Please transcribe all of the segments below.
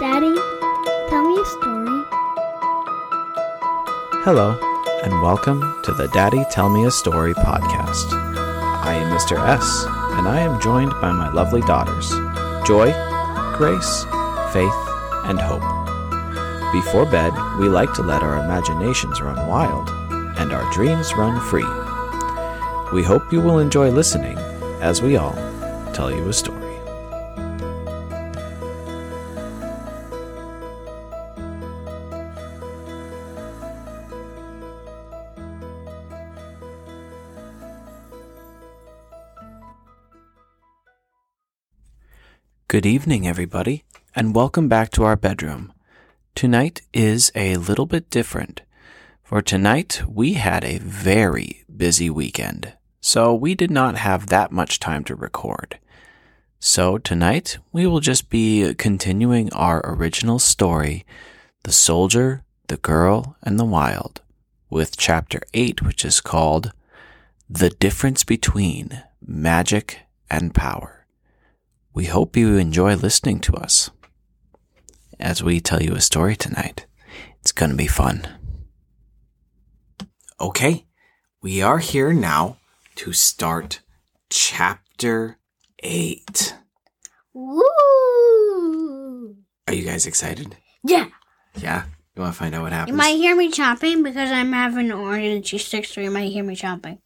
Daddy, tell me a story. Hello, and welcome to the Daddy Tell Me a Story podcast. I am Mr. S, and I am joined by my lovely daughters, Joy, Grace, Faith, and Hope. Before bed, we like to let our imaginations run wild and our dreams run free. We hope you will enjoy listening as we all tell you a story. Good evening, everybody, and welcome back to our bedroom. Tonight is a little bit different. For tonight, we had a very busy weekend, so we did not have that much time to record. So tonight, we will just be continuing our original story, The Soldier, the Girl, and the Wild, with chapter 8, which is called The Difference Between Magic and Power. We hope you enjoy listening to us as we tell you a story tonight. It's going to be fun. Okay, we are here now to start chapter 8. Woo! Are you guys excited? Yeah. Yeah? You want to find out what happens? You might hear me chomping because I'm having an orange and cheese sticks, so you might hear me chomping.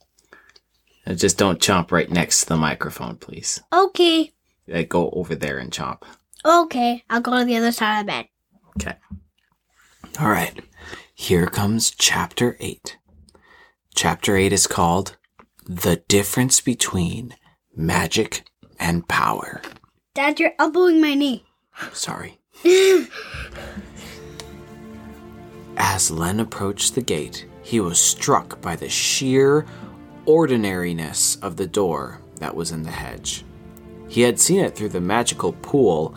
Just don't chomp right next to the microphone, please. Okay. Like, go over there and chomp. Okay. I'll go to the other side of the bed. Okay. All right. Here comes chapter 8. Chapter 8 is called The Difference Between Magic and Power. Dad, you're elbowing my knee. Sorry. As Len approached the gate, he was struck by the sheer ordinariness of the door that was in the hedge. He had seen it through the magical pool,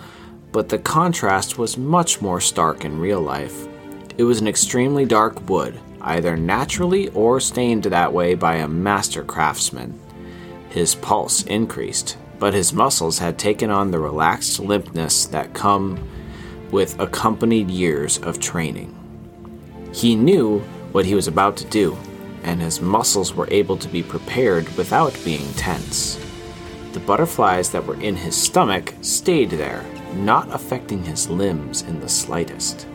but the contrast was much more stark in real life. It was an extremely dark wood, either naturally or stained that way by a master craftsman. His pulse increased, but his muscles had taken on the relaxed limpness that come with accompanied years of training. He knew what he was about to do, and his muscles were able to be prepared without being tense. The butterflies that were in his stomach stayed there, not affecting his limbs in the slightest.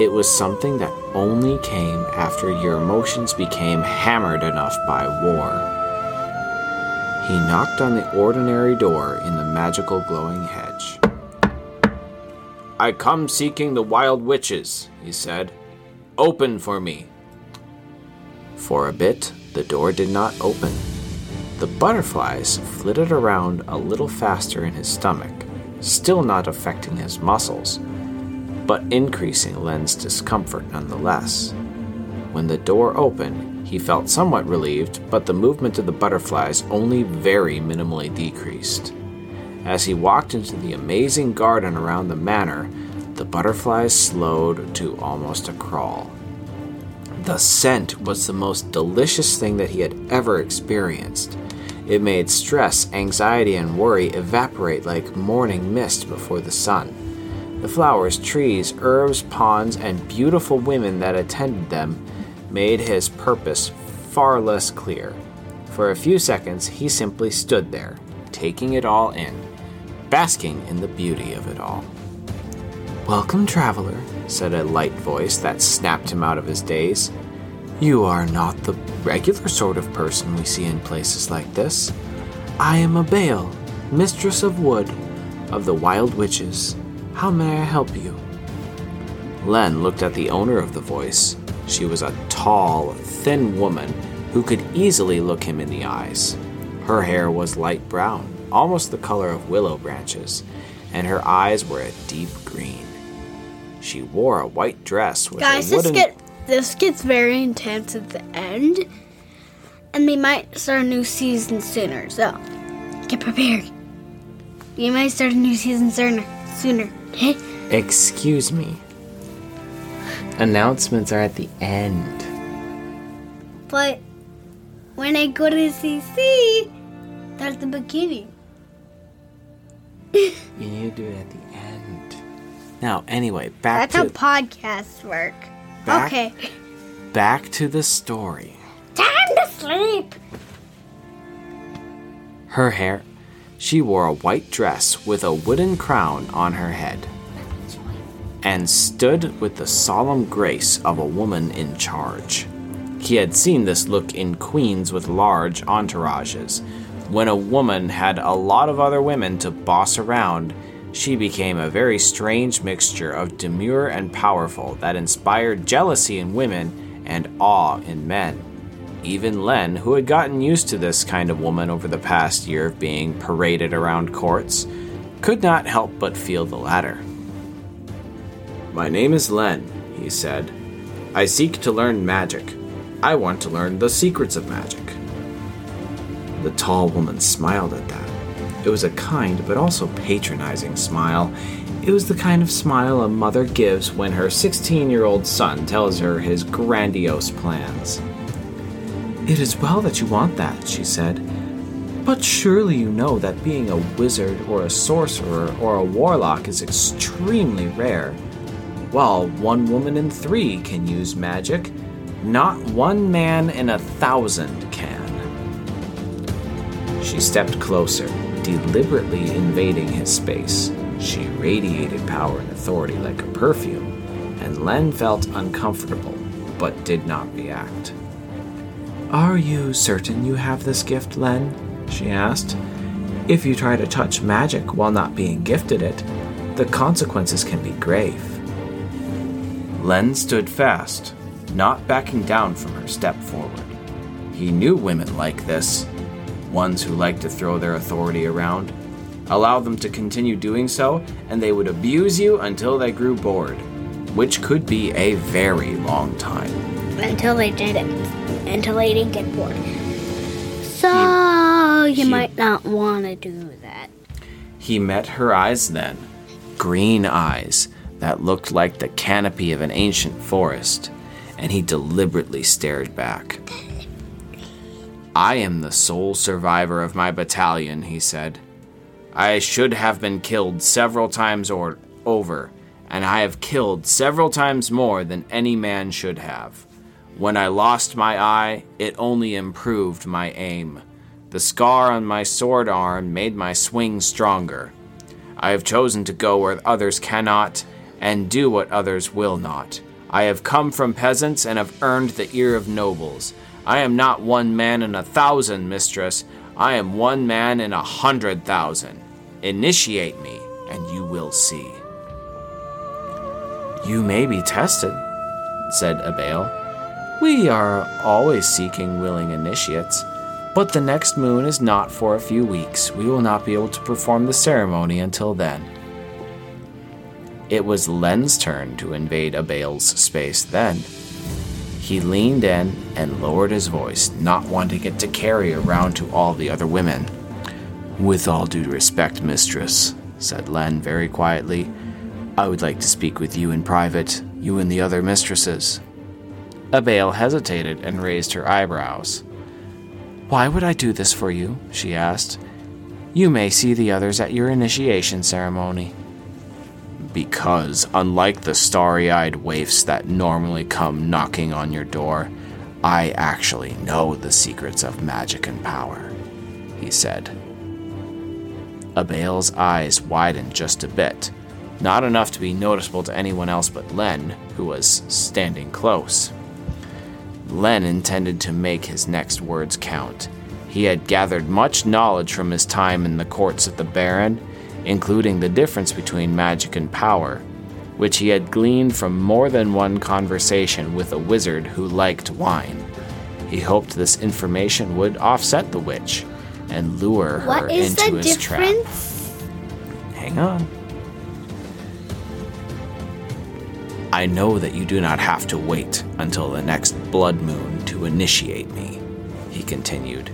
It was something that only came after your emotions became hammered enough by war. He knocked on the ordinary door in the magical glowing hedge. I come seeking the wild witches, he said. Open for me. For a bit, the door did not open. The butterflies flitted around a little faster in his stomach, still not affecting his muscles, but increasing Len's discomfort nonetheless. When the door opened, he felt somewhat relieved, but the movement of the butterflies only very minimally decreased. As he walked into the amazing garden around the manor, the butterflies slowed to almost a crawl. The scent was the most delicious thing that he had ever experienced. It made stress, anxiety, and worry evaporate like morning mist before the sun. The flowers, trees, herbs, ponds, and beautiful women that attended them made his purpose far less clear. For a few seconds, he simply stood there, taking it all in, basking in the beauty of it all. Welcome, traveler, said a light voice that snapped him out of his daze. You are not the regular sort of person we see in places like this. I am Abael, mistress of wood, of the wild witches. How may I help you? Len looked at the owner of the voice. She was a tall, thin woman who could easily look him in the eyes. Her hair was light brown, almost the color of willow branches, and her eyes were a deep green. She wore a white dress with Guys, a this wooden get this gets very intense at the end, and they might start a new season sooner. So get prepared. You might start a new season sooner. Sooner. Okay? Excuse me. Announcements are at the end. But when I go to CC, that's the beginning. You need to do it at the end. Now, anyway, back to That's how podcasts work. Back- Okay. back to the story. Time to sleep. Her hair, she wore a white dress with a wooden crown on her head, and stood with the solemn grace of a woman in charge. He had seen this look in queens with large entourages. When a woman had a lot of other women to boss around, she became a very strange mixture of demure and powerful that inspired jealousy in women and awe in men. Even Len, who had gotten used to this kind of woman over the past year of being paraded around courts, could not help but feel the latter. My name is Len, he said. I seek to learn magic. I want to learn the secrets of magic. The tall woman smiled at that. It was a kind but also patronizing smile. It was the kind of smile a mother gives when her 16 year old son tells her his grandiose plans. It is well that you want that, she said. But surely you know that being a wizard or a sorcerer or a warlock is extremely rare. While one woman in three can use magic, not one man in a thousand can. She stepped closer, deliberately invading his space. She radiated power and authority like a perfume, and Len felt uncomfortable, but did not react. Are you certain you have this gift, Len? she asked. If you try to touch magic while not being gifted it, the consequences can be grave. Len stood fast, not backing down from her step forward. He knew women like this, ones who like to throw their authority around. Allow them to continue doing so, and they would abuse you until they grew bored, which could be a very long time. Until they didn't. Until they didn't get bored. So you he- might not want to do that. He met her eyes then, green eyes that looked like the canopy of an ancient forest, and he deliberately stared back. I am the sole survivor of my battalion, he said. I should have been killed several times or over, and I have killed several times more than any man should have. When I lost my eye, it only improved my aim. The scar on my sword arm made my swing stronger. I have chosen to go where others cannot, and do what others will not. I have come from peasants and have earned the ear of nobles. I am not one man in a thousand, mistress. I am one man in a hundred thousand. Initiate me, and you will see. You may be tested, said Abael. We are always seeking willing initiates, but the next moon is not for a few weeks. We will not be able to perform the ceremony until then. It was Len's turn to invade Abael's space then. He leaned in and lowered his voice, not wanting it to carry around to all the other women. With all due respect, mistress, said Len very quietly, I would like to speak with you in private, you and the other mistresses. Abael hesitated and raised her eyebrows. Why would I do this for you? she asked. You may see the others at your initiation ceremony. Because, unlike the starry eyed waifs that normally come knocking on your door, I actually know the secrets of magic and power, he said. Abael's eyes widened just a bit, not enough to be noticeable to anyone else but Len, who was standing close. Len intended to make his next words count. He had gathered much knowledge from his time in the courts of the Baron, including the difference between magic and power, which he had gleaned from more than one conversation with a wizard who liked wine. He hoped this information would offset the witch and lure her What is into the his trap. difference? Hang on. I know that you do not have to wait until the next blood moon to initiate me, he continued.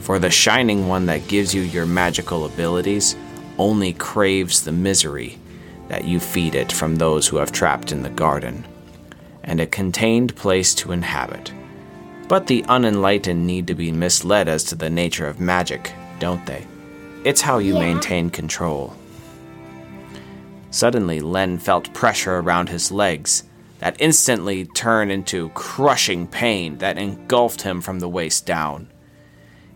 For the shining one that gives you your magical abilities only craves the misery that you feed it from those who have trapped in the garden, and a contained place to inhabit. But the unenlightened need to be misled as to the nature of magic, don't they? It's how you Yeah. maintain control. Suddenly, Len felt pressure around his legs that instantly turned into crushing pain that engulfed him from the waist down.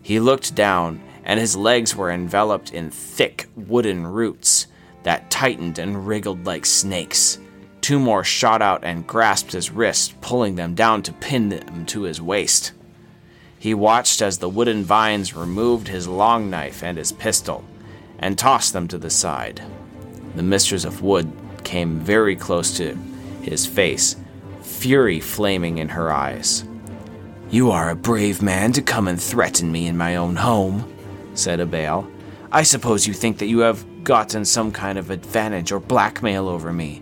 He looked down, and his legs were enveloped in thick wooden roots that tightened and wriggled like snakes. Two more shot out and grasped his wrist, pulling them down to pin them to his waist. He watched as the wooden vines removed his long knife and his pistol and tossed them to the side. The mistress of wood came very close to his face, fury flaming in her eyes. You are a brave man to come and threaten me in my own home, said Abael. I suppose you think that you have gotten some kind of advantage or blackmail over me.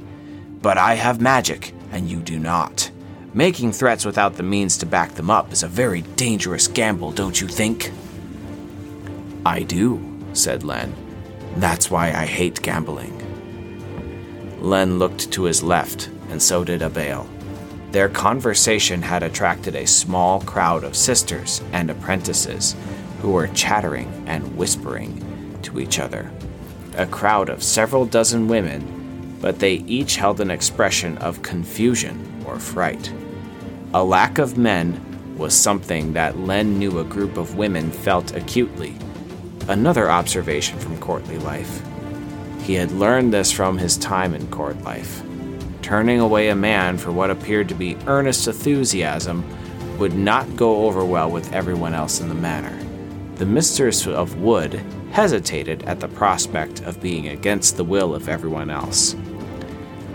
But I have magic, and you do not. Making threats without the means to back them up is a very dangerous gamble, don't you think? I do, said Len. That's why I hate gambling. Len looked to his left, and so did Abael. Their conversation had attracted a small crowd of sisters and apprentices who were chattering and whispering to each other. A crowd of several dozen women but they each held an expression of confusion or fright. A lack of men was something that Len knew a group of women felt acutely. Another observation from courtly life. He had learned this from his time in court life. Turning away a man for what appeared to be earnest enthusiasm would not go over well with everyone else in the manor. The mistress of Wood hesitated at the prospect of being against the will of everyone else.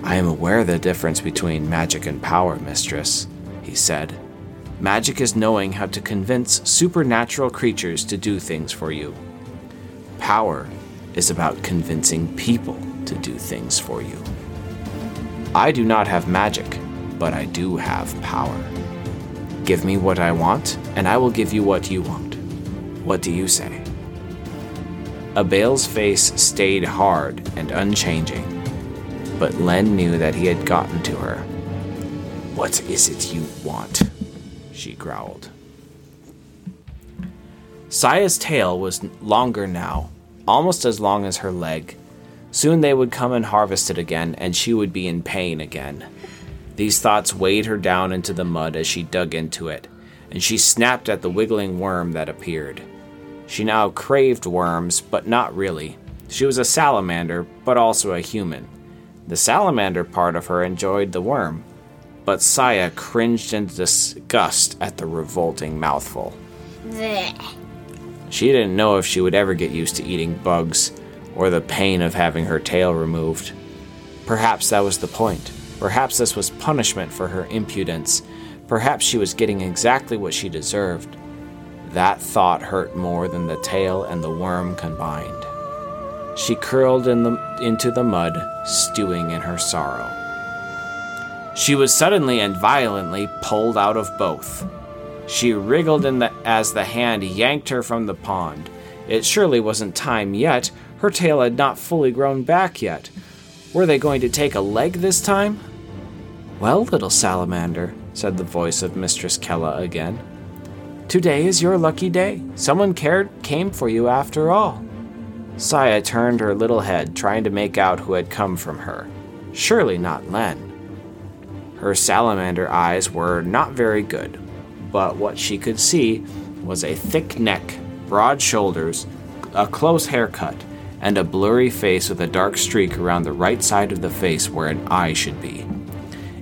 I am aware of the difference between magic and power, mistress, he said. Magic is knowing how to convince supernatural creatures to do things for you. Power is about convincing people to do things for you. I do not have magic, but I do have power. Give me what I want, and I will give you what you want. What do you say? Abael's face stayed hard and unchanging but Len knew that he had gotten to her. What is it you want? she growled. Saia's tail was longer now, almost as long as her leg. Soon they would come and harvest it again, and she would be in pain again. These thoughts weighed her down into the mud as she dug into it, and she snapped at the wiggling worm that appeared. She now craved worms, but not really. She was a salamander, but also a human. The salamander part of her enjoyed the worm, but Saia cringed in disgust at the revolting mouthful. Blech. She didn't know if she would ever get used to eating bugs or the pain of having her tail removed. Perhaps that was the point. Perhaps this was punishment for her impudence. Perhaps she was getting exactly what she deserved. That thought hurt more than the tail and the worm combined. She curled in the, into the mud, stewing in her sorrow. She was suddenly and violently pulled out of both. She wriggled the, as the hand yanked her from the pond. It surely wasn't time yet. Her tail had not fully grown back yet. Were they going to take a leg this time? Well, little salamander, said the voice of Mistress Kella again. Today is your lucky day. Someone cared came for you after all. Saia turned her little head, trying to make out who had come from her. Surely not Len. Her salamander eyes were not very good, but what she could see was a thick neck, broad shoulders, a close haircut, and a blurry face with a dark streak around the right side of the face where an eye should be.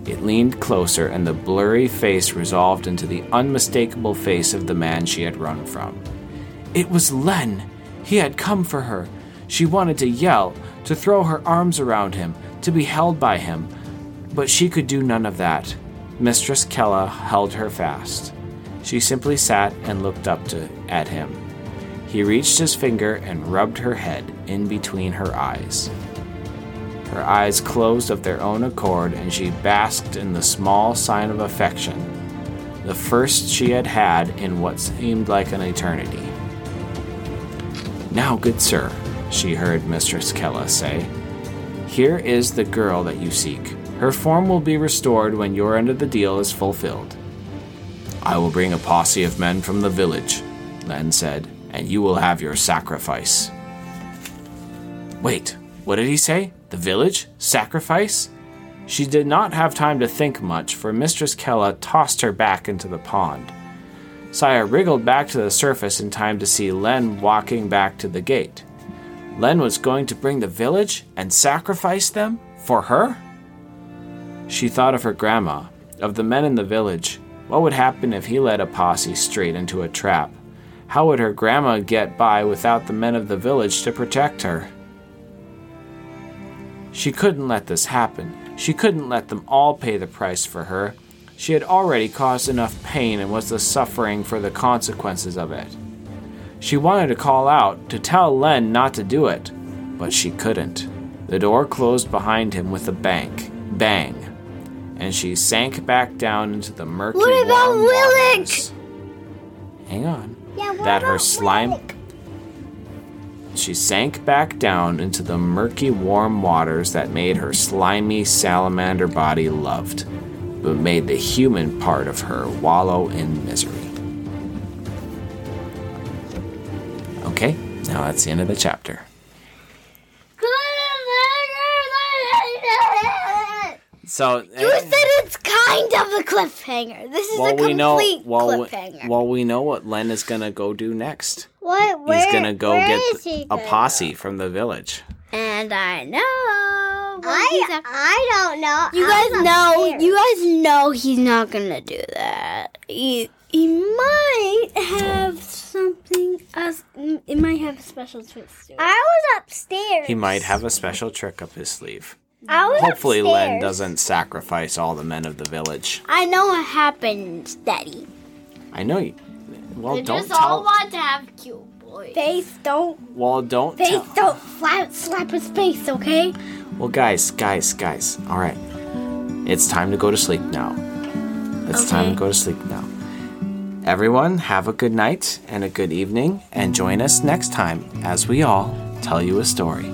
It leaned closer, and the blurry face resolved into the unmistakable face of the man she had run from. It was Len! He had come for her. She wanted to yell, to throw her arms around him, to be held by him, but she could do none of that. Mistress Kella held her fast. She simply sat and looked up to, at him. He reached his finger and rubbed her head in between her eyes. Her eyes closed of their own accord, and she basked in the small sign of affection, the first she had had in what seemed like an eternity. Now, good sir, she heard Mistress Kella say, here is the girl that you seek. Her form will be restored when your end of the deal is fulfilled. I will bring a posse of men from the village, Len said, and you will have your sacrifice. Wait, what did he say? The village? Sacrifice? She did not have time to think much, for Mistress Kella tossed her back into the pond. Saia wriggled back to the surface in time to see Len walking back to the gate. Len was going to bring the village and sacrifice them for her? She thought of her grandma, of the men in the village. What would happen if he led a posse straight into a trap? How would her grandma get by without the men of the village to protect her? She couldn't let this happen. She couldn't let them all pay the price for her. She had already caused enough pain and was the suffering for the consequences of it. She wanted to call out, to tell Len not to do it, but she couldn't. The door closed behind him with a bang, bang, and she sank back down into the murky What about Willick? Hang on. Yeah, what that her slime Willick? She sank back down into the murky, warm waters that made her slimy salamander body loved, but made the human part of her wallow in misery. Okay, now that's the end of the chapter. So, You eh, said it's kind of a cliffhanger. This is a complete we know. Well, we- cliffhanger. well, we know what Len is gonna go do next. what? He's gonna go where get is he a gonna posse from the village. And I know. what I I don't know. You I guys know. upstairs. You guys know he's not gonna do that. He he might have something. Else, it might have a special twist. I was upstairs. He might have a special trick up his sleeve. I was Hopefully, Len doesn't sacrifice all the men of the village. I know what happens, Daddy. I know you. Well, They don't just all want to have cute boys. Face don't. Well, don't Face tell. don't slap slap his face, okay? Well, guys, guys, guys. All right, it's time to go to sleep now. It's time to go to sleep now. Everyone, have a good night and a good evening, and join us next time as we all tell you a story.